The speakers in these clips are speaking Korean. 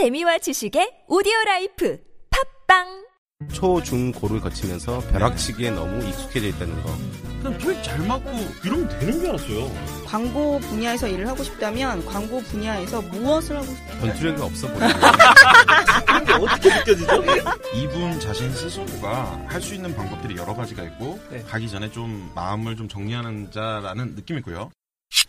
재미와 지식의 오디오 라이프 팟빵 초, 중, 고를 거치면서 벼락치기에 너무 익숙해져 있다는 거. 그냥 토익 잘 맞고 이러면 되는 줄 알았어요. 광고 분야에서 일을 하고 싶다면 광고 분야에서 무엇을 하고 싶다? 전투력이 없어 보여요. 그게 어떻게 느껴지죠? 이분 자신 스스로가 할 수 있는 방법들이 여러 가지가 있고 네. 가기 전에 좀 마음을 좀 정리하는 자라는 느낌이고요.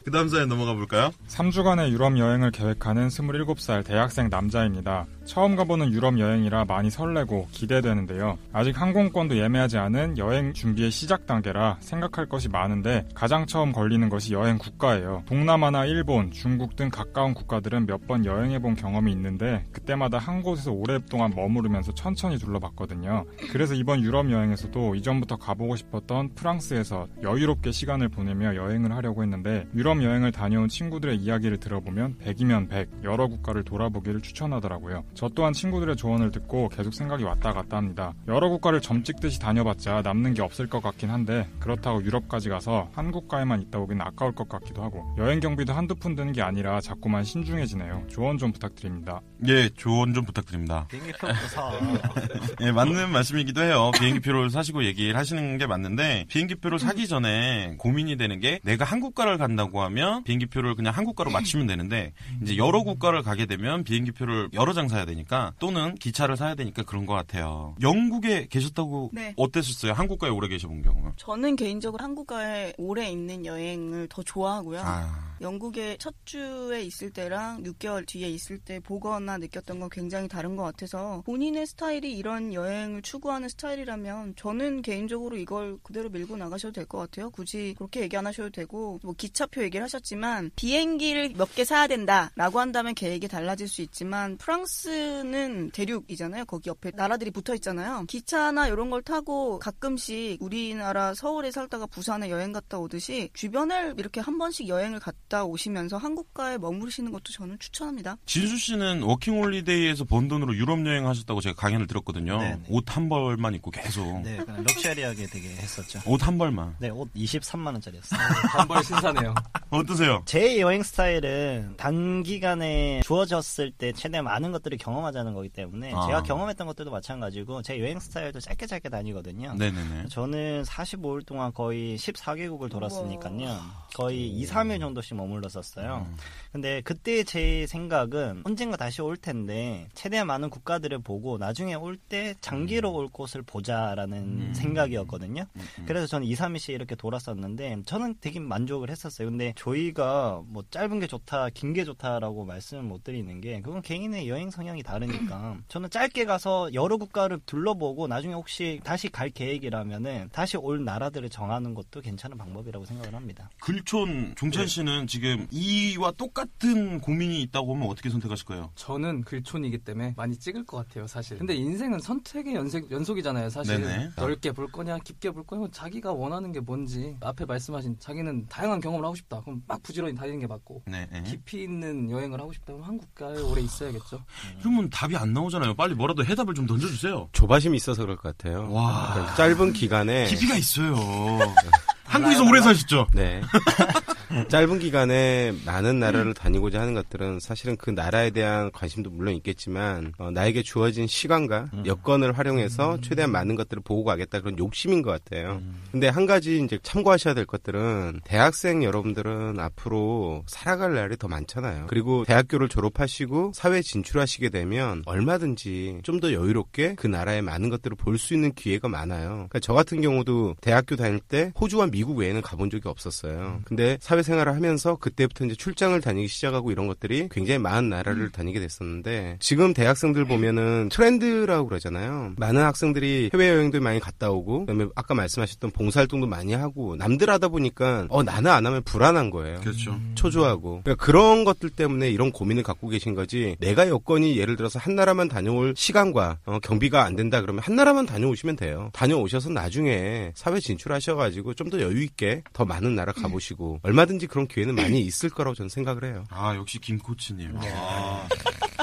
그 다음 사연 넘어가 볼까요? 3주간의 유럽 여행을 계획하는 27살 대학생 남자입니다. 처음 가보는 유럽 여행이라 많이 설레고 기대되는데요. 아직 항공권도 예매하지 않은 여행 준비의 시작 단계라 생각할 것이 많은데 가장 처음 걸리는 것이 여행 국가예요. 동남아나 일본, 중국 등 가까운 국가들은 몇 번 여행해본 경험이 있는데 그때마다 한 곳에서 오랫동안 머무르면서 천천히 둘러봤거든요. 그래서 이번 유럽 여행에서도 이전부터 가보고 싶었던 프랑스에서 여유롭게 시간을 보내며 여행을 하려고 했는데 유럽 여행을 다녀온 친구들의 이야기를 들어보면 100이면 100 여러 국가를 돌아보기를 추천하더라고요. 저 또한 친구들의 조언을 듣고 계속 생각이 왔다 갔다 합니다. 여러 국가를 점 찍듯이 다녀봤자 남는 게 없을 것 같긴 한데 그렇다고 유럽까지 가서 한 국가에만 있다 오긴 아까울 것 같기도 하고 여행 경비도 한두 푼 드는 게 아니라 자꾸만 신중해지네요. 조언 좀 부탁드립니다. 예, 조언 좀 부탁드립니다. 비행기표부터 사. 예, 맞는 말씀이기도 해요. 비행기표를 사시고 얘기를 하시는 게 맞는데 비행기표를 사기 전에 고민이 되는 게 내가 한 국가를 간다고 하면 비행기표를 그냥 한 국가로 맞추면 되는데 이제 여러 국가를 가게 되면 비행기표를 여러 장 사야 되니까 또는 기차를 사야 되니까 그런 것 같아요. 영국에 계셨다고 네. 어땠었어요? 한국가에 오래 계셔본 경우는? 저는 개인적으로 한국가에 오래 있는 여행을 더 좋아하고요. 아, 영국에 첫 주에 있을 때랑 6개월 뒤에 있을 때 보거나 느꼈던 건 굉장히 다른 것 같아서 본인의 스타일이 이런 여행을 추구하는 스타일이라면 저는 개인적으로 이걸 그대로 밀고 나가셔도 될 것 같아요. 굳이 그렇게 얘기 안 하셔도 되고 뭐 기차표 얘기를 하셨지만 비행기를 몇 개 사야 된다라고 한다면 계획이 달라질 수 있지만 프랑스 는 대륙이잖아요. 거기 옆에 나라들이 붙어 있잖아요. 기차나 이런 걸 타고 가끔씩 우리나라 서울에 살다가 부산에 여행 갔다 오듯이 주변을 이렇게 한 번씩 여행을 갔다 오시면서 한국가에 머무르시는 것도 저는 추천합니다. 진수 씨는 워킹홀리데이에서 번 돈으로 유럽 여행 하셨다고 제가 강연을 들었거든요. 네네. 옷 한 벌만 입고 계속. 네, 그냥 럭셔리하게 되게 했었죠. 옷 한 벌만. 네, 옷 23만 원짜리였어요. 한 벌 신사네요. 어떠세요? 제 여행 스타일은 단기간에 주어졌을 때 최대한 많은 것들을 경험하자는 거기 때문에 아. 제가 경험했던 것들도 마찬가지고 제 여행 스타일도 짧게 짧게 다니거든요. 네네네. 저는 45일 동안 거의 14개국을 돌았으니까요. 거의 2, 3일 정도씩 머물렀었어요. 음. 근데 그때 제 생각은 언젠가 다시 올 텐데 최대한 많은 국가들을 보고 나중에 올 때 장기로 올 곳을 보자라는 음. 생각이었거든요. 음, 음. 그래서 저는 2, 3일씩 이렇게 돌았었는데 저는 되게 만족을 했었어요. 근데 저희가 뭐 짧은 게 좋다, 긴 게 좋다라고 말씀을 못 드리는 게 그건 개인의 여행 성향 이 다르니까 저는 짧게 가서 여러 국가를 둘러보고 나중에 혹시 다시 갈 계획이라면은 다시 올 나라들을 정하는 것도 괜찮은 방법이라고 생각을 합니다. 글촌 종찬 네. 씨는 지금 이와 똑같은 고민이 있다고 하면 어떻게 선택하실 거예요? 저는 글촌이기 때문에 많이 찍을 것 같아요, 사실. 근데 인생은 선택의 연속, 연속이잖아요, 사실. 네네. 넓게 볼 거냐, 깊게 볼 거냐, 자기가 원하는 게 뭔지. 앞에 말씀하신 자기는 다양한 경험을 하고 싶다. 그럼 막 부지런히 다니는 게 맞고. 네. 네. 깊이 있는 여행을 하고 싶다면 한국가에 오래 있어야겠죠. 그러면 답이 안 나오잖아요. 빨리 뭐라도 해답을 좀 던져주세요. 조바심이 있어서 그럴 것 같아요. 와. 짧은 기간에 깊이가 있어요. 한국에서 오래 사셨죠? 네. 짧은 기간에 많은 나라를 다니고자 하는 것들은 사실은 그 나라에 대한 관심도 물론 있겠지만 어, 나에게 주어진 시간과 여건을 활용해서 최대한 많은 것들을 보고 가겠다 그런 욕심인 것 같아요. 근데 한 가지 이제 참고하셔야 될 것들은 대학생 여러분들은 앞으로 살아갈 날이 더 많잖아요. 그리고 대학교를 졸업하시고 사회 진출하시게 되면 얼마든지 좀 더 여유롭게 그 나라의 많은 것들을 볼 수 있는 기회가 많아요. 그러니까 저 같은 경우도 대학교 다닐 때 호주와 미국 외에는 가본 적이 없었어요. 근데 사회 생활을 하면서 그때부터 이제 출장을 다니기 시작하고 이런 것들이 굉장히 많은 나라를 다니게 됐었는데 지금 대학생들 보면은 트렌드라고 그러잖아요. 많은 학생들이 해외여행도 많이 갔다 오고 그다음에 아까 말씀하셨던 봉사활동도 많이 하고 남들 하다 보니까 어 나는 안 하면 불안한 거예요. 그렇죠. 초조하고 그러니까 그런 것들 때문에 이런 고민을 갖고 계신 거지 내가 여건이 예를 들어서 한 나라만 다녀올 시간과 어, 경비가 안 된다 그러면 한 나라만 다녀오시면 돼요 다녀오셔서 나중에 사회 진출하셔가지고 좀 더 여유 있게 더 많은 나라 가보시고 얼마든지 얼마든지 그런 기회는 많이 있을 거라고 저는 생각을 해요. 아 역시 김 코치님. 아,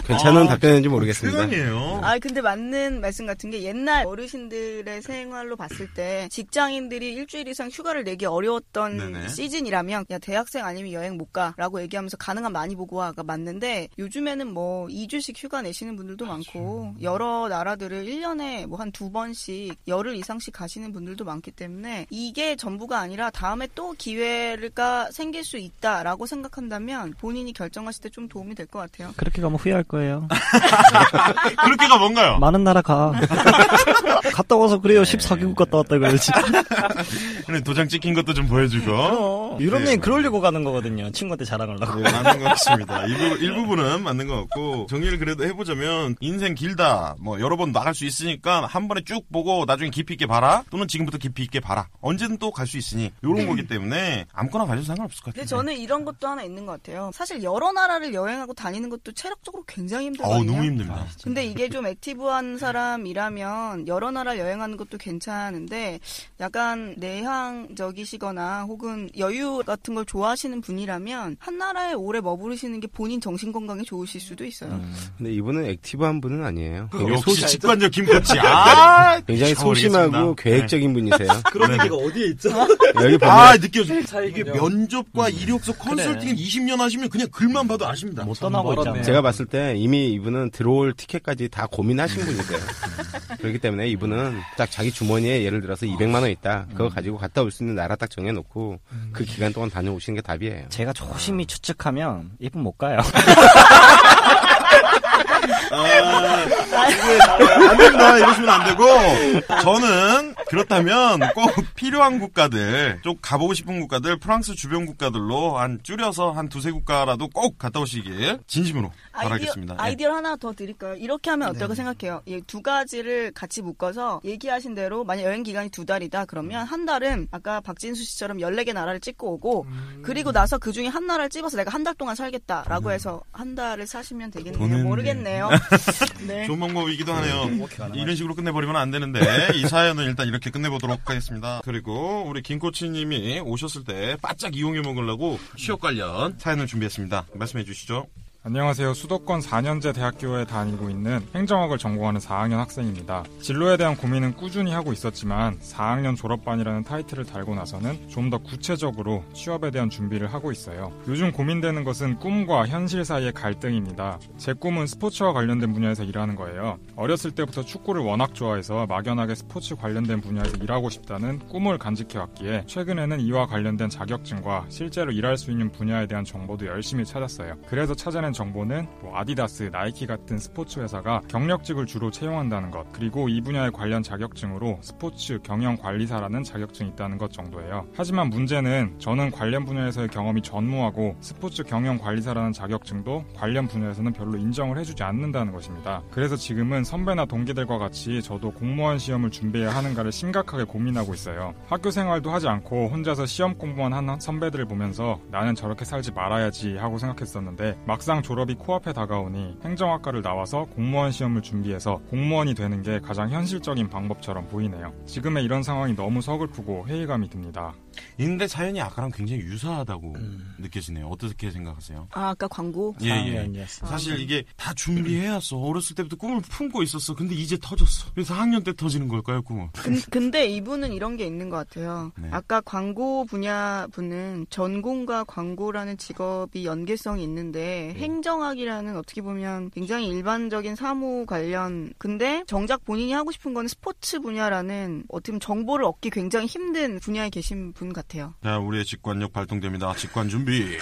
괜찮은 아, 답변인지 모르겠습니다. 최강이에요. 아 근데 맞는 말씀 같은 게 옛날 어르신들의 생활로 봤을 때 직장인들이 일주일 이상 휴가를 내기 어려웠던 네네. 시즌이라면 야 대학생 아니면 여행 못 가라고 얘기하면서 가능한 많이 보고 와가 맞는데 요즘에는 뭐 2주씩 휴가 내시는 분들도 많고 여러 나라들을 1년에 뭐 한 두 번씩 열흘 이상씩 가시는 분들도 많기 때문에 이게 전부가 아니라 다음에 또 기회가 생길 수 있다라고 생각한다면 본인이 결정하실 때 좀 도움이 될 것 같아요. 그렇게 가면 후회할 거예요. 그렇게가 뭔가요? 많은 나라 가. 갔다 와서 그래요. 14개국 갔다 왔다 그러지. 도장 찍힌 것도 좀 보여주고. 어, 유럽 여행 네. 그러려고 가는 거거든요. 친구한테 자랑하려고. 네, 맞는 것 같습니다. 일부, 일부분은 맞는 것 같고, 정리를 그래도 해보자면, 인생 길다, 뭐, 여러 번 나갈 수 있으니까, 한 번에 쭉 보고, 나중에 깊이 있게 봐라, 또는 지금부터 깊이 있게 봐라. 언제든 또 갈 수 있으니, 요런 거기 때문에, 아무거나 가셔도 상관 없을 것 같아요. 근데 저는 이런 것도 하나 있는 것 같아요. 사실 여러 나라를 여행하고 다니는 것도 체력적으로 굉장히 힘들거든요. 어우, 너무 힘듭니다. 근데 이게 좀 active한 사람이라면 여러 나라 여행하는 것도 괜찮은데 약간 내향적이시거나 혹은 여유 같은 걸 좋아하시는 분이라면 한 나라에 오래 머무르시는 게 본인 정신 건강에 좋으실 수도 있어요. 근데 이분은 active한 분은 아니에요. 어, 역시 소, 직관적 김코치. 아, 굉장히 잘 소심하고 모르겠습니다. 계획적인 분이세요. 그런 네. 얘기가 어디에 있죠? 여기 보면 아, 느껴져. 이게 차이군요. 면접과 이력서 컨설팅을 20년 하시면 그냥 글만 봐도 아십니다. 못 떠나고. 있잖아요. 제가 봤을 때 이미 이분은 들어올 티켓까지 다 고민하신 분이세요. 그렇기 때문에 이분은 딱 자기 주머니에 예를 들어서 200만 원 있다. 그거 가지고 갔다 올 수 있는 나라 딱 정해놓고 그 기간 동안 다녀오시는 게 답이에요. 제가 조심히 추측하면 이분 못 가요. 안 됩니다. 이러시면 안 되고. 저는 그렇다면 꼭 필요한 국가들, 좀 가보고 싶은 국가들, 프랑스 주변 국가들로 한 줄여서 한 두세 국가라도 꼭 갔다 오시길 진심으로 바라겠습니다. 네. 아이디어 하나 더 드릴까요? 이렇게 하면 어떨까 생각해요. 이두 가지를 같이 묶어서 얘기하신 대로 만약 여행 기간이 두 달이다 그러면 한 달은 아까 박진수 씨처럼 14개 나라를 찍고 오고 그리고 나서 그 중에 한 나라를 찍어서 내가 한 달 동안 살겠다라고 해서 한 달을 사시면 되겠네요. 돈은 모르겠네요. 네. 좋은 방법이기도 하네요. 이런 식으로 끝내버리면 안 되는데 이 사연은 일단 이렇게 끝내보도록 하겠습니다. 그리고 우리 김코치님이 오셨을 때 바짝 이용해 먹으려고 취업 관련 사연을 준비했습니다. 말씀해 주시죠. 안녕하세요. 수도권 4년제 대학교에 다니고 있는 행정학을 전공하는 4학년 학생입니다. 진로에 대한 고민은 꾸준히 하고 있었지만 4학년 졸업반이라는 타이틀을 달고 나서는 좀 더 구체적으로 취업에 대한 준비를 하고 있어요. 요즘 고민되는 것은 꿈과 현실 사이의 갈등입니다. 제 꿈은 스포츠와 관련된 분야에서 일하는 거예요. 어렸을 때부터 축구를 워낙 좋아해서 막연하게 스포츠 관련된 분야에서 일하고 싶다는 꿈을 간직해 왔기에 최근에는 이와 관련된 자격증과 실제로 일할 수 있는 분야에 대한 정보도 열심히 찾았어요. 그래서 찾아낸 정보는 뭐 아디다스, 나이키 같은 스포츠 회사가 경력직을 주로 채용한다는 것, 그리고 이 분야의 관련 자격증으로 스포츠 경영 관리사라는 자격증이 있다는 것 정도예요. 하지만 문제는 저는 관련 분야에서의 경험이 전무하고 스포츠 경영 관리사라는 자격증도 관련 분야에서는 별로 인정을 해주지 않는다는 것입니다. 그래서 지금은 선배나 동기들과 같이 저도 공무원 시험을 준비해야 하는가를 심각하게 고민하고 있어요. 학교 생활도 하지 않고 혼자서 시험 공부만 하는 선배들을 보면서 나는 저렇게 살지 말아야지 하고 생각했었는데 막상 졸업이 코앞에 다가오니 행정학과를 나와서 공무원 시험을 준비해서 공무원이 되는 게 가장 현실적인 방법처럼 보이네요. 지금의 이런 상황이 너무 서글프고 회의감이 듭니다. 근데 사연이 아까랑 굉장히 유사하다고 느껴지네요. 어떻게 생각하세요? 아, 아까 광고. 예, 예. 4학년이었어요. 사실 이게 다 준비해왔어. 어렸을 때부터 꿈을 품고 있었어. 근데 이제 터졌어. 그래서 4학년 때 터지는 걸까요, 꿈은? 근, 근데 이분은 이런 게 있는 것 같아요. 네. 아까 광고 분야 분은 전공과 광고라는 직업이 연계성이 있는데 행정학이라는 어떻게 보면 굉장히 일반적인 사무 관련 근데 정작 본인이 하고 싶은 건 스포츠 분야라는 어떻게 보면 정보를 얻기 굉장히 힘든 분야에 계신 분 같아요. 자, 우리의 직관력 발동됩니다. 직관 준비.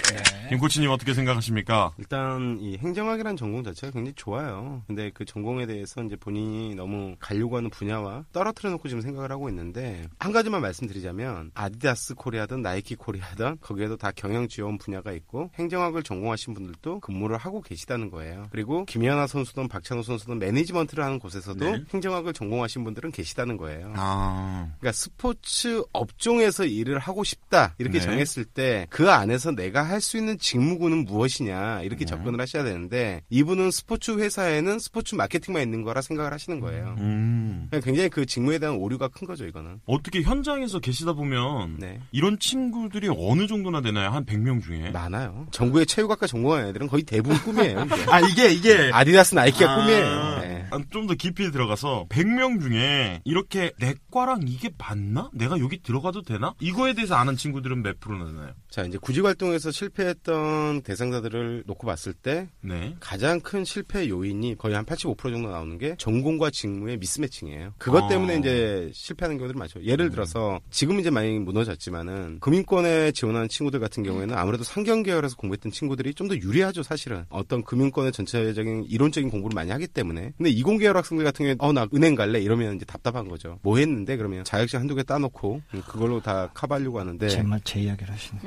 김코치님 어떻게 생각하십니까? 일단 이 행정학이라는 전공 자체가 굉장히 좋아요. 근데 그 전공에 대해서 이제 본인이 너무 가려고 하는 분야와 떨어뜨려 놓고 지금 생각을 하고 있는데 한 가지만 말씀드리자면 아디다스 코리아든 나이키 코리아든 거기에도 다 경영 지원 분야가 있고 행정학을 전공하신 분들도 근무 업무를 하고 계시다는 거예요. 그리고 김연아 선수든 박찬호 선수든 매니지먼트를 하는 곳에서도 네. 행정학을 전공하신 분들은 계시다는 거예요. 아, 그러니까 스포츠 업종에서 일을 하고 싶다 이렇게 네. 정했을 때 그 안에서 내가 할 수 있는 직무군은 무엇이냐 이렇게 네. 접근을 하셔야 되는데 이분은 스포츠 회사에는 스포츠 마케팅만 있는 거라 생각을 하시는 거예요. 음. 그러니까 굉장히 그 직무에 대한 오류가 큰 거죠 이거는. 어떻게 현장에서 계시다 보면 네. 이런 친구들이 어느 정도나 되나요? 한 100명 중에? 많아요. 전국의 체육학과 전공한 애들은 거의 대부분 꿈이에요. 이게. 아, 이게, 이게. 아디다스 나이키가 아, 꿈이에요. 네. 좀더 깊이 들어가서 100명 중에 이렇게 내 과랑 이게 맞나? 내가 여기 들어가도 되나? 이거 에 대해서 아는 친구들은 몇 프로나 되나요? 자 이제 구직 활동에서 실패했던 대상자들을 놓고 봤을 때 네. 가장 큰 실패 요인이 거의 한 85% 정도 나오는 게 전공과 직무의 미스매칭이에요. 그것 아. 때문에 이제 실패하는 경우들이 많죠. 예를 들어서 지금 이제 많이 무너졌지만은 금융권에 지원하는 친구들 같은 경우에는 아무래도 상경 계열에서 공부했던 친구들이 좀 더 유리하죠, 사실은. 어떤 금융권의 전체적인 이론적인 공부를 많이 하기 때문에. 근데 이공 계열 학생들 같은 경우에 어 나 은행 갈래 이러면 이제 답답한 거죠. 뭐 했는데 그러면 자격증 한두 개 따놓고 그걸로 다 커버 하려고 하는데 제말 제 이야기를 하시네.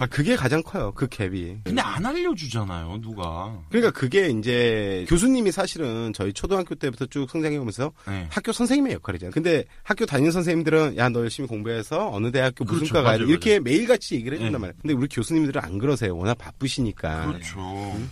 아, 그게 가장 커요. 그 갭이. 근데 안 알려주잖아요, 누가. 그러니까 그게 이제 교수님이 사실은 저희 초등학교 때부터 쭉 성장해 오면서 네. 학교 선생님의 역할이잖아요. 근데 학교 다니는 선생님들은 야 너 열심히 공부해서 어느 대학교 무슨 그렇죠. 과 가야 돼 맞아요, 이렇게 매일같이 얘기를 해준단 네. 말이에요. 근데 우리 교수님들은 안 그러세요. 워낙 바쁘시니까. 그렇죠.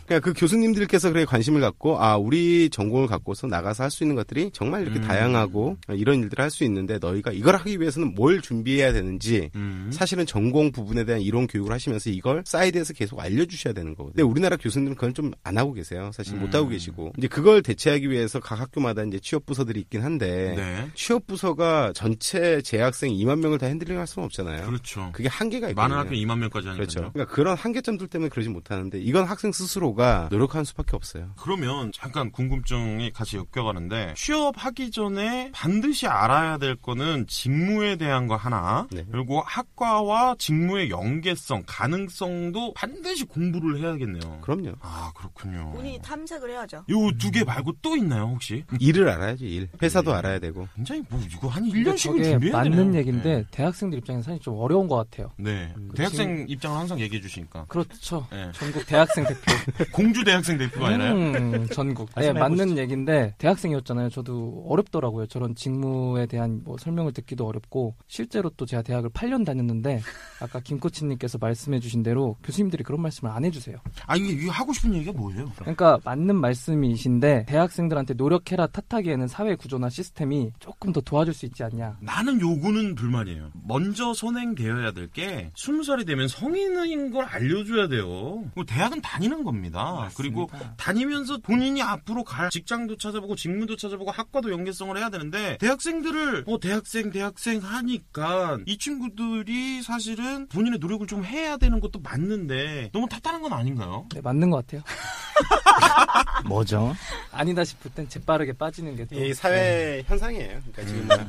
그러니까 그 교수님들께서 그래 관심을 갖고 아 우리 전공을 갖고서 나가서 할 수 있는 것들이 정말 이렇게 음. 다양하고 이런 일들을 할 수 있는데 너희가 이걸 하기 위해서는 뭘 준비해야 되는지 음. 사실은 전공 부분에 대한 이론 교육을 하시면서 이걸 사이드에서 계속 알려주셔야 되는 거거든요. 근데 우리나라 교수님들은 그건 좀 안 하고 계세요. 사실 음. 못 하고 계시고 이제 그걸 대체하기 위해서 각 학교마다 이제 취업 부서들이 있긴 한데 네. 취업 부서가 전체 재학생 2만 명을 다 핸들링할 수는 없잖아요. 그렇죠. 그게 한계가 있거든요. 많은 학교 2만 명까지 하니까요. 그렇죠. 그러니까 그런 한계점들 때문에 그러지 못하는데 이건 학생 스스로가 노력하는 수밖에 없어요. 그러면 잠깐 궁금증이 같이 엮여가는데 취업하기 전에 반드시 알아야 될 거는 직무에 대한 거 하나 네. 그리고 학과와 직무의 연계성 가능성도 반드시 공부를 해야겠네요. 그럼요. 아 그렇군요. 본인이 탐색을 해야죠. 요 두 개 말고 또 있나요 혹시? 일을 알아야지 일. 회사도 알아야 되고. 굉장히 뭐 이거 한 근데 1년씩은 저게 준비해야 맞는 되네요. 얘기인데 네. 대학생들 입장에서 사실 좀 어려운 것 같아요. 네. 그 대학생 입장을 항상 얘기해 주시니까. 그렇죠. 네. 전국 대학생 대표. 공주 대학생 대표가 아니라요? 음, 전국. 네, 맞는. 얘기인데 대학생이었잖아요. 저도 어렵더라고요. 저런 직무에 대한 뭐 설명을 듣기도 어렵고 실제로 또 제가 대학을 8년 다녔는데 아까 김 코치님께서 말씀해주신 대로 교수님들이 그런 말씀을 안 해주세요. 아 이게 이거 하고 싶은 얘기가 뭐예요? 그러니까 맞는 말씀이신데 대학생들한테 노력해라 탓하기에는 사회 구조나 시스템이 조금 더 도와줄 수 있지 않냐. 나는 요거는 불만이에요. 먼저 선행되어야 될게 스무 살이 되면 성인인 걸 알려줘야 돼요. 대학은 다니는 겁니다. 그리고 다니면서 본인이 앞으로 갈 직장도 찾아보고 직무도 찾아보고 학과도 연계성을 해야 되는데 대학생들을 어 대학생 대학생 하니까 이 친구들이 사실은 본인의 노력을 좀 해야 되는 것도 맞는데 너무 탓하는 건 아닌가요? 네, 맞는 것 같아요. 뭐죠? 아니다 싶을 땐 재빠르게 빠지는 게 또. 이 사회 현상이에요. 그러니까 지금 뭐야,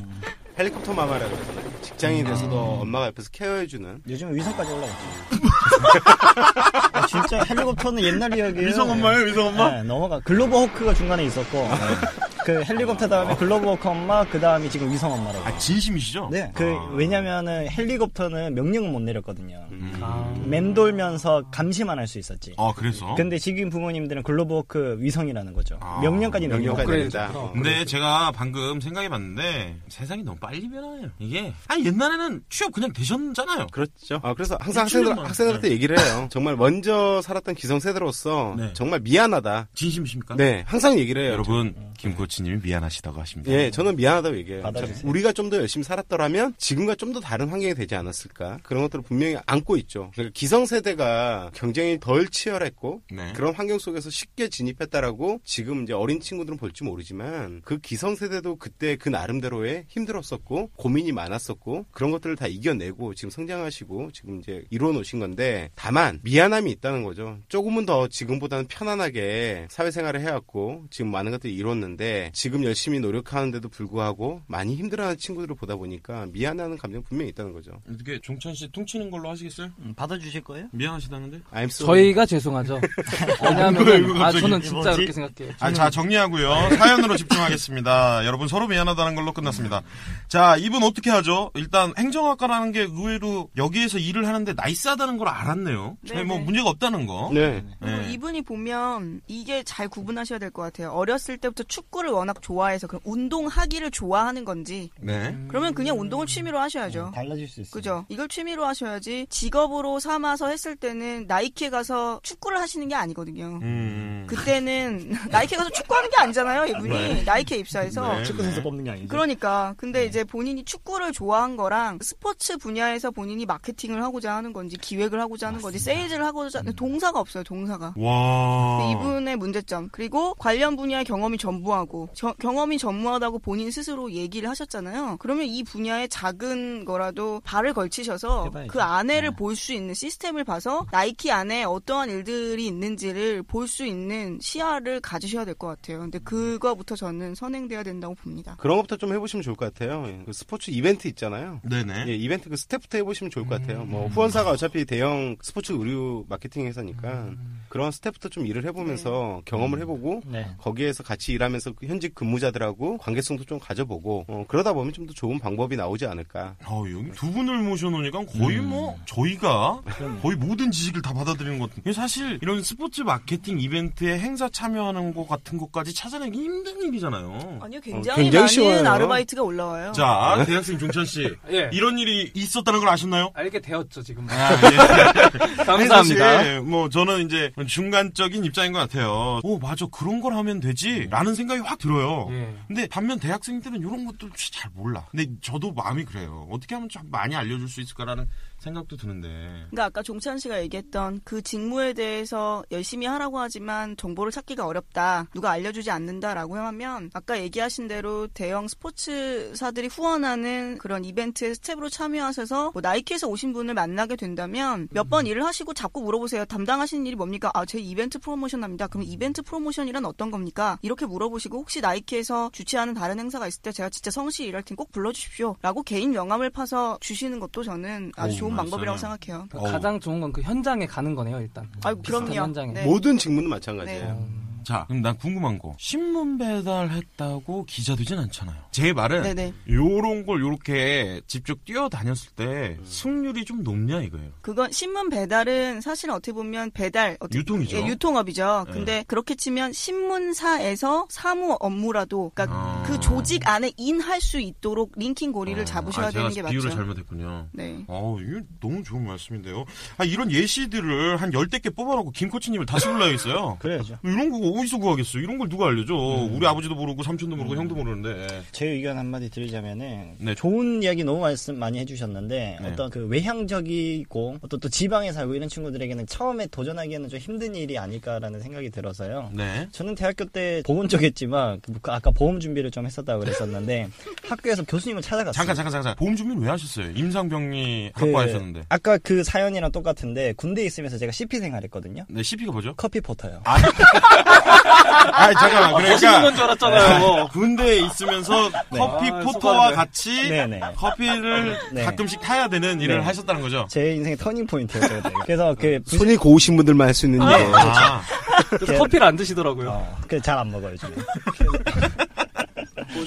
헬리콥터 마마라고 그러잖아요. 직장이 돼서도 엄마가 옆에서 케어해주는. 요즘 위성까지 올라갔죠. 아, 진짜 헬리콥터는 옛날 이야기예요. 위성 엄마예요, 위성 엄마? 네, 넘어가. 글로벌 호크가 중간에 있었고, 네. 그 헬리콥터 다음에 글로벌 호크 엄마, 그 다음이 지금 위성 엄마라고. 아 진심이시죠? 네, 그 아. 왜냐면은 헬리콥터는 명령은 못 내렸거든요. 음. 아. 맴돌면서 감시만 할 수 있었지. 아 그래서? 근데 지금 부모님들은 글로벌 호크 위성이라는 거죠. 아, 명령까지 내린 명령까지 거고. 업그레이드 된다. 됐구나. 근데 제가 방금 생각해봤는데 세상이 너무 빨리 변해요. 이게 아니 옛날에는 취업 그냥 되셨잖아요. 그렇죠. 아, 그래서 항상. 학생들, 학생들한테 얘기를 해요. 정말 먼저 살았던 기성세대로서 네. 정말 미안하다. 진심이십니까? 네, 항상 얘기를 해요. 여러분 김 코치님이 미안하시다고 하십니다. 예, 저는 미안하다고 얘기해요. 받아주세요. 자, 우리가 좀 더 열심히 살았더라면 지금과 좀 더 다른 환경이 되지 않았을까? 그런 것들을 분명히 안고 있죠. 그러니까 기성세대가 경쟁이 덜 치열했고 네. 그런 환경 속에서 쉽게 진입했다라고 지금 이제 어린 친구들은 볼지 모르지만 그 기성세대도 그때 그 나름대로의 힘들었었고 고민이 많았었고 그런 것들을 다 이겨내고 지금 성장하시고 지금 이제 이루어 놓으신 건데 다만 미안함이 있다는 거죠. 조금은 더 지금보다는 편안하게 사회생활을 해왔고 지금 많은 것들이 이뤘는데 때 지금 열심히 노력하는데도 불구하고 많이 힘들어하는 친구들을 보다 보니까 미안하는 감정 분명히 있다는 거죠. 어떻게 종찬 씨 퉁치는 걸로 하시겠어요? 음, 받아주실 거예요? 미안하시다는데? 저희가 죄송하죠. 왜냐하면 아 저는 진짜 뭐지? 그렇게 생각해요. 아, 저는 자, 정리하고요. 사연으로 집중하겠습니다. 여러분 서로 미안하다는 걸로 끝났습니다. 자, 이분 어떻게 하죠? 일단 행정학과라는 게 의외로 여기에서 일을 하는데 나이스하다는 걸 알 았네요. 저희 뭐. 문제가 없다는 거. 네. 네. 이분이 보면 이게 잘 구분하셔야 될 것 같아요. 어렸을 때부터 축구를 워낙 좋아해서 그럼 운동하기를 좋아하는 건지 네. 그러면 그냥 운동을 취미로 하셔야죠. 달라질 수 있어요. 그죠? 이걸 취미로 하셔야지 직업으로 삼아서 했을 때는 나이키에 가서 축구를 하시는 게 아니거든요. 음. 그때는 나이키에 가서 축구하는 게 아니잖아요. 이분이 네. 나이키에 입사해서 네. 축구 선수 뽑는 게 아니죠. 그러니까 근데 이제 본인이 축구를 좋아한 거랑 스포츠 분야에서 본인이 마케팅을 하고자 하는 건지 기획을 하고자 하는 건지 세일즈를 하고자 하는 동사가 없어요 동사가 와. 이분의 문제점 그리고 관련 분야의 경험이 전무하고 저- 경험이 전무하다고 본인 스스로 얘기를 하셨잖아요 그러면 이 분야에 작은 거라도 발을 걸치셔서 해봐야죠. 그 안에를 네. 볼수 있는 시스템을 봐서 나이키 안에 어떠한 일들이 있는지를 볼 수 있는 시야를 가지셔야 될 것 같아요 근데 그거부터 저는 선행돼야 된다고 봅니다 그런 것부터 좀 해보시면 좋을 것 같아요. 예, 그 스포츠 이벤트 있잖아요. 네네. 예, 이벤트 그 스태프부터 해보시면 좋을 것 같아요. 뭐 후원사가 어차피 대형 스포츠 의류 마케팅 회사니까 그런 스태프부터 좀 일을 해보면서 경험을 해보고 네. 거기에서 같이 일하면서 그 현직 근무자들하고 관계성도 좀 가져보고 어, 그러다 보면 좀 더 좋은 방법이 나오지 않을까. 어, 여기 두 분을 모셔놓으니까 거의 뭐 저희가 거의 모든 지식을 다 받아들이는 것 같은. 사실 이런 스포츠 마케팅 이벤트에 행사 참여하는 것 같은 것까지 찾아내기 힘든 일이잖아요. 아니요 굉장히 굉장히 많은 쉬워요. 아르바이트가 올라와요 자, 대학생 종찬 씨, 예. 이런 일이 있었다는 걸 아셨나요? 알게 되었죠 지금. 아, 예. 감사합니다. 사실 뭐 저는 이제 중간적인 입장인 것 같아요. 오 맞아 그런 걸 하면 되지라는 생각이 확 들어요. 예. 근데 반면 대학생 때는 이런 것도 잘 몰라. 근데 저도 마음이 그래요. 어떻게 하면 좀 많이 알려줄 수 있을까라는 생각도 드는데. 그러니까 아까 종찬 씨가 얘기했던 그 직무에 대해서 열심히 하라고 하지만 정보를 찾기가 어렵다. 누가 알려주지 않는다라고 하면 아까 얘기하신 대로 대형 스포츠사들이 후원하는 그런 이벤트에 스태프로 참여하셔서 뭐 나이키에서 오신 분을 만나게 된다면 몇 번 일을 하시고 자꾸 물어보세요. 담당하시는 일이 뭡니까? 아, 제 이벤트 프로모션 합니다. 그럼 이벤트 프로모션이란 어떤 겁니까? 이렇게 물어보시고 혹시 나이키에서 주최하는 다른 행사가 있을 때 제가 진짜 성실히 일할 테니 꼭 불러주십시오. 라고 개인 명함을 파서 주시는 것도 저는 아주 오, 좋은 나이스. 방법이라고 생각해요. 어우. 가장 좋은 건 그 현장에 가는 거네요 일단. 비슷한 그럼요. 현장에. 네. 모든 직무는 마찬가지예요. 자, 그럼 난 궁금한 거. 신문 배달했다고 기자 되진 않잖아요. 제 말은 네네. 요런 걸 요렇게 직접 뛰어다녔을 때 승률이 좀 높냐 이거예요. 그건 신문 배달은 사실은 어떻게 보면 배달 어떻게- 유통이죠. 예, 유통업이죠. 네. 근데 그렇게 치면 신문사에서 사무 업무라도 그러니까 아. 그 조직 안에 인할 수 있도록 링킹 고리를 어, 잡으셔야 아, 되는 게 비유를 맞죠. 잘못했군요. 네. 어우, 이거 너무 좋은 말씀인데요. 아, 이런 예시들을 한 열댓 개 뽑아놓고 김코치님을 다시 불러야겠어요. 그래야죠. 이런 거 어디서 구하겠어? 이런 걸 누가 알려줘? 음. 우리 아버지도 모르고 삼촌도 모르고 형도 모르는데. 제 의견 한마디 드리자면은 네. 좋은 이야기 너무 말씀 많이 해주셨는데 네. 어떤 그 외향적이고 어떤 또 지방에 살고 이런 친구들에게는 처음에 도전하기에는 좀 힘든 일이 아닐까라는 생각이 들어서요. 네. 저는 대학교 때 보건 쪽했지만 그 아까 보험 준비를 좀 했었다고 그랬었는데 학교에서 교수님을 찾아갔어요. 잠깐, 잠깐, 잠깐. 보험 준비는 왜 하셨어요? 임상병리 그 학과 하셨는데. 아까 그 사연이랑 똑같은데 군대 에 있으면서 제가 CP 생활했거든요. 네, CP가 뭐죠? 커피 포터요. 아, 잠깐만. 멋있는 건 그러니까. 줄 알았잖아요. 군대에 있으면서 커피 아, 포터와. 같이 네네. 커피를 네. 가끔씩 타야 되는 일을 네. 하셨다는 거죠? 제 인생의 터닝 포인트였어요. 그래서 그 부시- 손이 고우신 분들만 할 수 있는 일. 아, 그래서 커피를 안 드시더라고요. 어, 그잘안 먹어요, 요즘에.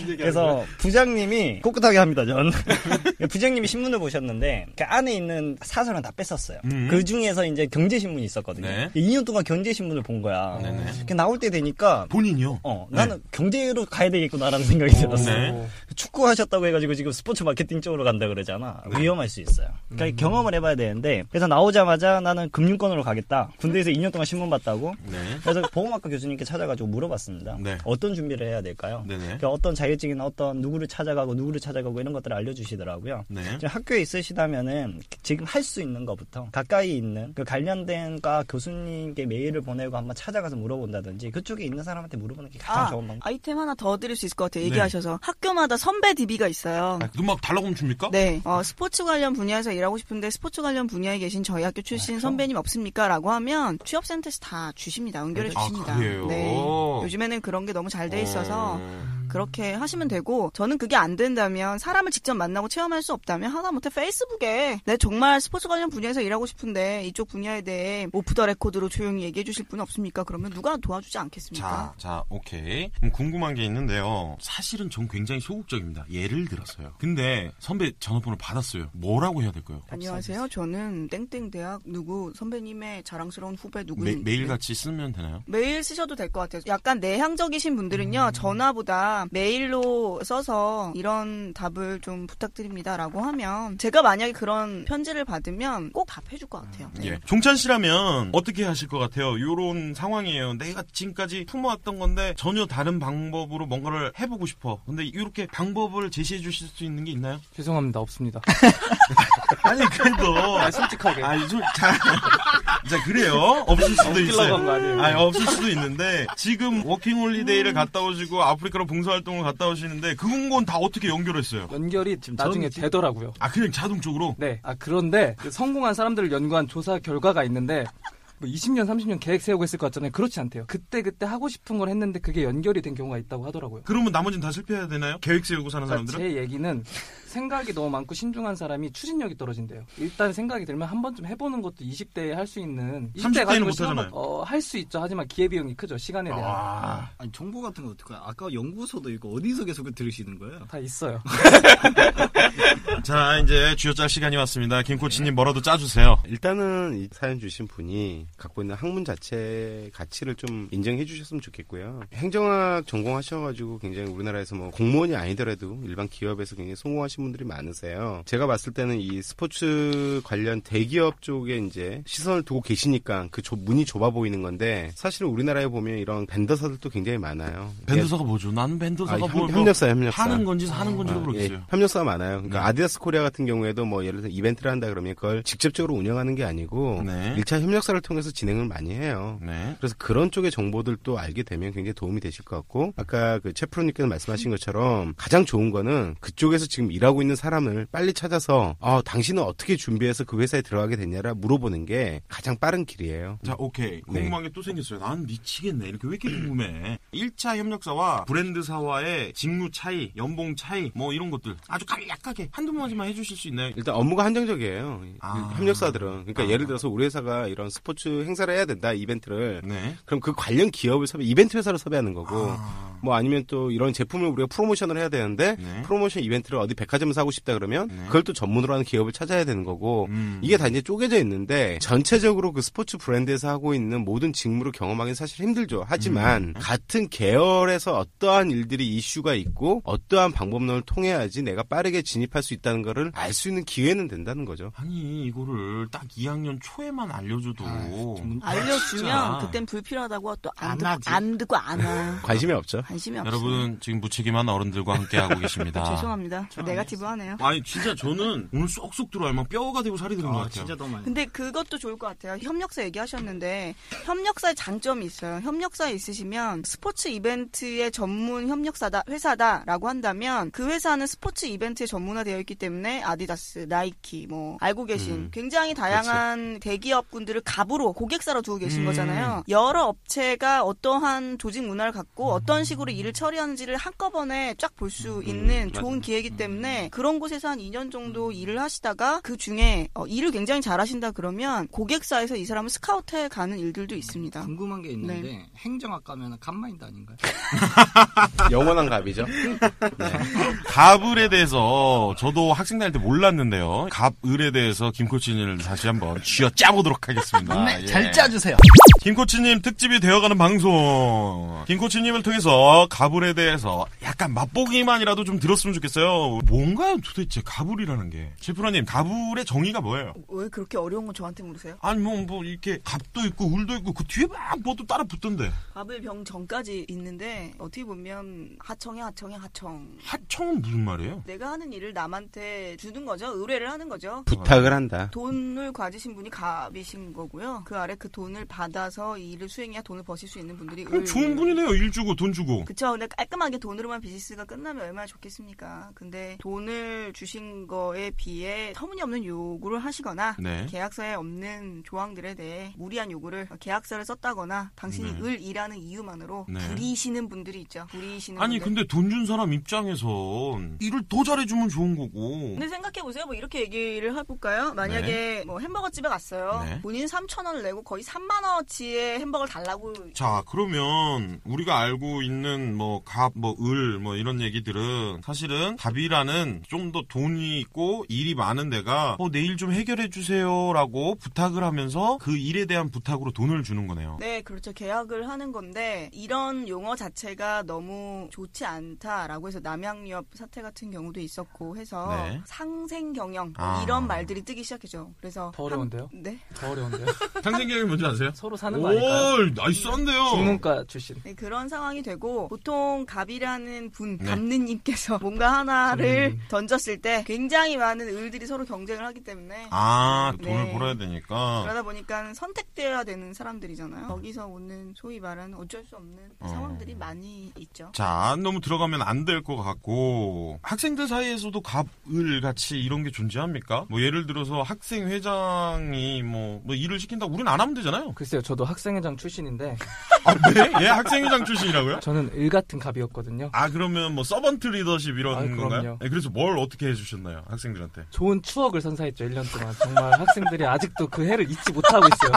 그래서 부장님이 꿋꿋하게 합니다, 전. 부장님이 신문을 보셨는데 그 안에 있는 사설은 다 뺐었어요. 음. 그 중에서 이제 경제신문이 있었거든요. 네. 2년 동안 경제신문을 본 거야. 그 나올 때 되니까 본인이요? 어, 네. 나는 경제로 가야 되겠구나라는 생각이 들었어요. 네. 축구 하셨다고 해가지고 지금 스포츠 마케팅 쪽으로 간다 그러잖아. 네. 위험할 수 있어요. 그러니까 음. 경험을 해봐야 되는데 그래서 나오자마자 나는 금융권으로 가겠다. 군대에서 2년 동안 신문 봤다고. 네. 그래서 보험학과 교수님께 찾아가지고 물어봤습니다. 네. 어떤 준비를 해야 될까요? 그러니까 어떤 어떤 자격증이나 어떤 누구를 찾아가고 누구를 찾아가고 이런 것들을 알려주시더라고요. 네. 지금 학교에 있으시다면은 지금 할 수 있는 것부터 가까이 있는 그 관련된 과 교수님께 메일을 보내고 한번 찾아가서 물어본다든지 그쪽에 있는 사람한테 물어보는 게 가장 아, 좋은 방법. 아이템 하나 더 드릴 수 있을 것 같아요. 네. 얘기하셔서 학교마다 선배 DB가 있어요. 아, 그 막 달라고 하면 줍니까? 네, 어, 스포츠 관련 분야에서 일하고 싶은데 스포츠 관련 분야에 계신 저희 학교 출신 선배님 없습니까? 라고 하면 취업센터에서 다 주십니다. 연결해 아, 주십니다. 그래요? 네. 요즘에는 그런 게 너무 잘 돼 있어서 어. 그렇게 하시면 되고 저는 그게 안 된다면 사람을 직접 만나고 체험할 수 없다면 하다못해 페이스북에 내 정말 스포츠 관련 분야에서 일하고 싶은데 이쪽 분야에 대해 오프 더 레코드로 조용히 얘기해 주실 분 없습니까? 그러면 누가 도와주지 않겠습니까? 자, 자, 오케이. 그럼 궁금한 게 있는데요. 사실은 전 굉장히 소극적입니다. 예를 들어서요. 근데 선배 전화번호 받았어요. 뭐라고 해야 될까요? 안녕하세요. 저는 땡땡 대학 누구 선배님의 자랑스러운 후배 메, 누구입니다. 메일 같이 쓰면 되나요? 메일 쓰셔도 될 것 같아요. 약간 내향적이신 분들은요, 전화보다 메일로 써서 이런 답을 좀 부탁드립니다라고 하면, 제가 만약에 그런 편지를 받으면 꼭 답해줄 것 같아요. 네. 예. 종찬 씨라면 어떻게 하실 것 같아요? 요런 상황이에요. 내가 지금까지 품어왔던 건데 전혀 다른 방법으로 뭔가를 해보고 싶어. 근데 이렇게 방법을 제시해 주실 수 있는 게 있나요? 죄송합니다. 없습니다. 아니, 그래도. 아, 솔직하게. 아니, 좀, 자, 자, 그래요. 없을 수도 있어요. 아니, 없을 수도 있는데, 지금 워킹홀리데이를 갔다 오시고, 아프리카로 봉사 활동을 갔다 오시는데, 그건 건 다 어떻게 연결했어요? 연결이 나중에 저는 되더라고요. 아, 그냥 자동적으로? 네. 아, 그런데 그 성공한 사람들을 연구한 조사 결과가 있는데 뭐 20년, 30년 계획 세우고 있을 것 같잖아요. 그렇지 않대요. 그때 그때 하고 싶은 걸 했는데 그게 연결이 된 경우가 있다고 하더라고요. 그러면 나머지는 다 실패해야 되나요? 계획 세우고 사는 그러니까 사람들은? 제 얘기는 생각이 너무 많고 신중한 사람이 추진력이 떨어진대요. 일단 생각이 들면 한 번쯤 해보는 것도 20대에 할 수 있는 30대 에는 못 하잖아요. 어, 할 수 있죠. 하지만 기회비용이 크죠. 시간에 대한 아, 아니 정보 같은 거 어떡해? 아까 연구소도 이거 어디서 계속 들으시는 거예요? 다 있어요. 자, 이제 쥐어짤 시간이 왔습니다. 김코치님 뭐라도 짜주세요. 일단은 이 사연 주신 분이 갖고 있는 학문 자체 가치를 좀 인정해 주셨으면 좋겠고요. 행정학 전공하셔가지고 굉장히 우리나라에서 뭐 공무원이 아니더라도 일반 기업에서 굉장히 성공하신 분들이 많으세요. 제가 봤을 때는 이 스포츠 관련 대기업 쪽에 이제 시선을 두고 계시니까 그 좁- 문이 좁아 보이는 건데 사실은 우리나라에 보면 이런 밴더사들도 굉장히 많아요. 밴드사가 뭐죠? 나는 아, 밴드사가 협- 뭐, 뭐 협력사, 협력사. 하는 건지 사는 건지도 아, 모르겠어요. 예, 협력사가 많아요. 그러니까 네. 아디다스 코리아 같은 경우에도 뭐 예를 들어 이벤트를 한다 그러면 그걸 직접적으로 운영하는 게 아니고 네. 일 1차 협력사를 통해서 진행을 많이 해요. 네. 그래서 그런 쪽의 정보들도 알게 되면 굉장히 도움이 되실 것 같고 아까 그 채프로님께서 말씀하신 것처럼 가장 좋은 거는 그쪽에서 지금 일하고 있는 사람을 빨리 찾아서 아 당신은 어떻게 준비해서 그 회사에 들어가게 됐냐라 물어보는 게 가장 빠른 길이에요. 자, 오케이. 네. 궁금한 게 또 생겼어요. 난 미치겠네. 이렇게 왜 이렇게 궁금해. 1차 협력사와 브랜드사와의 직무 차이, 연봉 차이, 뭐 이런 것들 아주 간략하게 한두 마디만 해주실 수 있나요? 일단 업무가 한정적이에요. 아. 협력사들은. 그러니까 아. 예를 들어서 우리 회사가 이런 스포츠 행사를 해야 된다, 이벤트를. 네. 그럼 그 관련 기업을 섭외, 이벤트 회사를 섭외하는 거고, 아, 뭐 아니면 또 이런 제품을 우리가 프로모션을 해야 되는데, 네. 프로모션 이벤트를 어디 백화점 에서 하고 싶다 그러면, 네. 그걸 또 전문으로 하는 기업을 찾아야 되는 거고, 음. 이게 다 이제 쪼개져 있는데, 전체적으로 그 스포츠 브랜드에서 하고 있는 모든 직무를 경험하기는 사실 힘들죠. 하지만, 음. 같은 계열에서 어떠한 일들이 이슈가 있고, 어떠한 방법론을 통해야지 내가 빠르게 진입할 수 있다는 거를 알 수 있는 기회는 된다는 거죠. 아니 이거를 딱 2학년 초에만 알려줘도 알려주면 진짜. 그땐 불필요하다고 또안안 듣고, 하지. 안 듣고 안 와. 관심이 없죠. 관심이 없어. 여러분 지금 무책임한 어른들과 함께 하고 계십니다. 죄송합니다. 네가 티브하네요. 아니 진짜 저는 오늘 쏙쏙 들어요. 막 뼈가 되고 살이 것 아, 같아요. 진짜 너무 많이. 근데 그것도 좋을 것 같아요. 협력사 얘기하셨는데 협력사의 장점이 있어요. 협력사에 있으시면 스포츠 이벤트의 전문 협력사다 회사다라고 한다면 그 회사는 스포츠 이벤트에 전문화되어 있기 때문에 아디다스, 나이키 뭐 알고 계신 음. 굉장히 다양한 대기업군들을 갑으로 고객사로 두고 계신 음. 거잖아요. 여러 업체가 어떠한 조직 문화를 갖고 어떤 식으로 일을 처리하는지를 한꺼번에 쫙 볼 수 있는 맞아요. 좋은 기회이기 때문에 그런 곳에서 한 2년 정도 일을 하시다가 그 중에 어, 일을 굉장히 잘하신다 그러면 고객사에서 이 사람을 스카우트해 가는 일들도 있습니다. 궁금한 게 있는데 네. 행정학 가면 갑마인드 아닌가요? 영원한 갑이죠. 갑을에 대해서 저도 학생 다닐 때 몰랐는데요. 갑을에 대해서 김코치님을 다시 한번 쥐어 짜보도록 하겠습니다. 예. 짜주세요. 김코치님 특집이 되어가는 방송. 김코치님을 통해서 더 가불에 대해서 약간 맛보기만이라도 좀 들었으면 좋겠어요. 뭔 가요 도대체 가불이라는 게? 셰프라님 가불의 정의가 뭐예요? 왜 그렇게 어려운 건 저한테 물으세요? 아니 뭐, 뭐 이렇게 갑도 있고 울도 있고 그 뒤에 막 뭐도 따라 붙던데 밥을병 전까지 있는데 어떻게 보면 하청이 하청이 하청. 하청은 무슨 말이에요? 내가 하는 일을 남한테 주는 거죠. 의뢰를 하는 거죠. 부탁을 한다. 돈을 가지신 분이 갑이신 거고요. 그 아래 그 돈을 받아서 이 일을 수행해야 돈을 버실 수 있는 분들이 그럼 을. 좋은 분이네요 일 주고 돈 주고 그쵸. 근데 깔끔하게 돈으로만 비즈니스가 끝나면 얼마나 좋겠습니까? 근데 돈을 주신 거에 비해 터무니없는 요구를 하시거나 네. 계약서에 없는 조항들에 대해 무리한 요구를 계약서를 썼다거나 당신이 네. 을 일하는 이유만으로 네. 부리시는 분들이 있죠. 부리시는 아니 분들. 근데 돈 준 사람 입장에선 일을 더 잘해주면 좋은 거고 근데 생각해 보세요. 뭐 이렇게 얘기를 해볼까요? 만약에 뭐 햄버거 집에 갔어요. 네. 본인 3천 원을 내고 거의 3만 원어치의 햄버거를 달라고. 자 그러면 우리가 알고 있는 뭐 갑, 뭐 을, 뭐 이런 얘기들은 사실은 갑이라는 좀 더 돈이 있고 일이 많은 데가 어, 내일 좀 해결해 주세요라고 부탁을 하면서 그 일에 대한 부탁으로 돈을 주는 거네요. 네, 그렇죠. 계약을 하는 건데 이런 용어 자체가 너무 좋지 않다라고 해서 남양유업 사태 같은 경우도 있었고 해서 네. 상생 경영 아. 이런 말들이 뜨기 시작했죠. 그래서 더 어려운데요? 한- 네. 더 어려운데요. 상생계획 뭔지 아세요? 서로 사는 거 아닐까요? 오, 나이스한데요. 중문과 출신. 네, 그런 상황이 되고 보통 갑이라는 분, 네. 갑느님께서 뭔가 하나를 음. 던졌을 때 굉장히 많은 을들이 서로 경쟁을 하기 때문에 아, 돈을 네. 벌어야 되니까. 그러다 보니까 선택되어야 되는 사람들이잖아요. 거기서 오는 소위 말하는 어쩔 수 없는 어. 상황들이 많이 있죠. 자, 너무 들어가면 안 될 것 같고 학생들 사이에서도 갑을 같이 이런 게 존재합니까? 뭐 예를 들어서 학생 회장이 뭐, 뭐 일을 시킨다고 우리는 안 하면 되잖아요. 글쎄요, 저도 학생회장 출신인데 아, 네? 얘 학생 회장 출신이라고요? 저는 을 같은 갑이었거든요. 아, 그러면 뭐 서번트 리더십 이런 아이, 건가요? 그럼요. 네, 그래서 뭘 어떻게 해주셨나요? 학생들한테. 좋은 추억을 선사했죠, 1년 동안. 정말 학생들이 아직도 그 해를 잊지 못하고 있어요.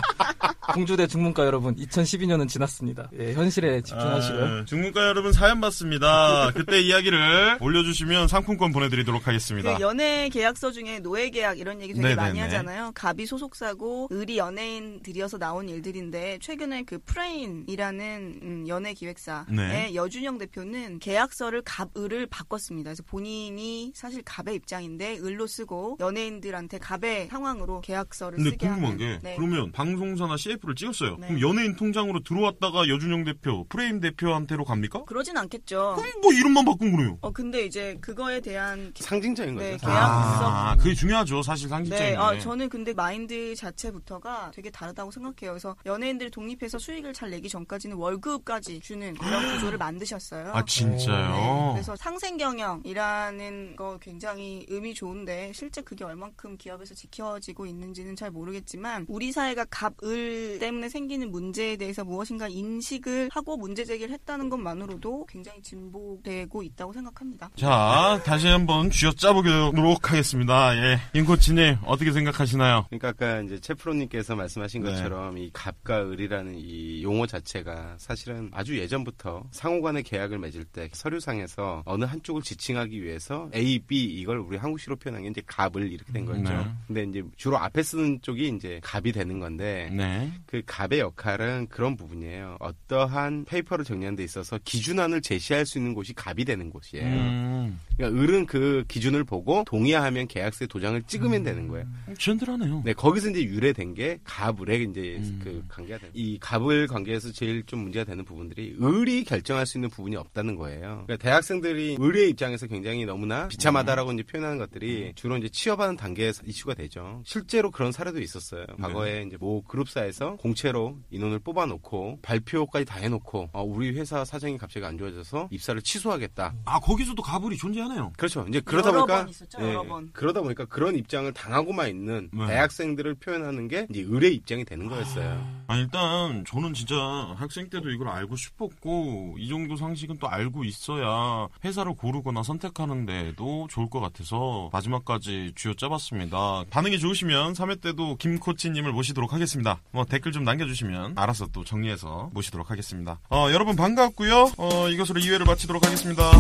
공주대 중문과 여러분, 2012년은 지났습니다. 예, 현실에 집중하시고요. 아, 중문과 여러분 사연 받습니다. 그때 이야기를 올려주시면 상품권 보내드리도록 하겠습니다. 그 연애 계약서 중에 노예 계약 이런 얘기 되게 많이 네네네. 하잖아요. 갑이 소속사고 을이 연예인들이어서 나온 일들인데 최근에 그 프레인이라는 음, 연예 기획사의 네. 여준영 대표는 계약서를 갑을을 바꿨습니다. 그래서 본인이 사실 갑의 입장인데 을로 쓰고 연예인들한테 갑의 상황으로 계약서를 근데 쓰게 궁금한 하는. 게 네. 그러면 방송사나 CF를 찍었어요. 네. 그럼 연예인 통장으로 들어왔다가 여준영 대표, 프레임 대표한테로 갑니까? 그러진 않겠죠. 그럼 뭐 이름만 바꾼 거네요. 어 근데 이제 그거에 대한 상징적인 네, 거죠. 계약- 아, 그게 중요하죠. 사실 상징적인 네, 게. 아, 저는 근데 마인드 자체부터가 되게 다르다고 생각해요. 그래서 연예인들이 독립해서 수익을 잘 내기 전까지는 월급까지 주는 그런 구조를 만드셨어요. 아, 진짜요? 네, 그래서 상생 경영이라는 거 굉장히 의미 좋은데 실제 그게 얼만큼 기업에서 지켜지고 있는지는 잘 모르겠지만 우리 사회가 갑을 때문에 생기는 문제에 대해서 무엇인가 인식을 하고 문제 제기를 했다는 것만으로도 굉장히 진보되고 있다고 생각합니다. 자, 다시 한번 쥐어짜보도록 하겠습니다. 예. 임코치님, 어떻게 생각하시나요? 그러니까 아까 이제 채프로님께서 말씀하신 네. 것처럼 이 갑과 을이라는 이 용어 자체가 사실은 아주 예전부터 상호 간의 계약을 맺을 때 서류상에서 어느 한쪽을 지칭하기 위해서 A, B 이걸 우리 한국식으로 표현한 게 이제 갑을 이렇게 된 거죠. 네. 근데 이제 주로 앞에 쓰는 쪽이 이제 갑이 되는 건데 네. 그 갑의 역할은 그런 부분이에요. 어떠한 페이퍼를 정리하는 데 있어서 기준안을 제시할 수 있는 곳이 갑이 되는 곳이에요. 음, 그러니까 을은 그 기준을 보고 동의하면 계약서에 도장을 찍으면 되는 거예요. 젠틀하네요. 네, 거기서 이제 유래된 게 갑을의 이제 음. 그 관계가 돼. 이 갑을 관계에서 제일 좀 문제가 되는 부분들이 을이 결정할 수 있는 부분이 없다는 거예요. 그러니까 대학생들이 을의 입장에서 굉장히 너무나 비참하다라고 이제 표현하는 것들이 주로 이제 취업하는 단계에서 이슈가 되죠. 실제로 그런 사례도 있었어요. 과거에 이제 모 그룹사에서 공채로 인원을 뽑아놓고 발표까지 다 해놓고 어, 우리 회사 사정이 갑자기 안 좋아져서 입사를 취소하겠다. 아, 거기서도 가불이 존재 하네요. 그렇죠. 이제 그러다 여러 보니까 번 있었죠, 여러 번. 그러다 보니까 그런 입장을 당하고만 있는 네. 대학생들을 표현하는 게 이제 의뢰 입장이 되는 거였어요. 아, 일단 저는 진짜 학생 때도 이걸 알고 싶었고 이 정도 상식은 또 알고 있어야 회사를 고르거나 선택하는 데도 좋을 것 같아서 마지막까지 쥐어짜봤습니다. 반응이 좋으시면 3회 때도 김 코치님을 모시도록 하겠습니다. 뭐 댓글 좀 남겨주시면 알아서 또 정리해서 모시도록 하겠습니다. 어, 여러분 반갑고요. 어, 이것으로 2회를 마치도록 하겠습니다.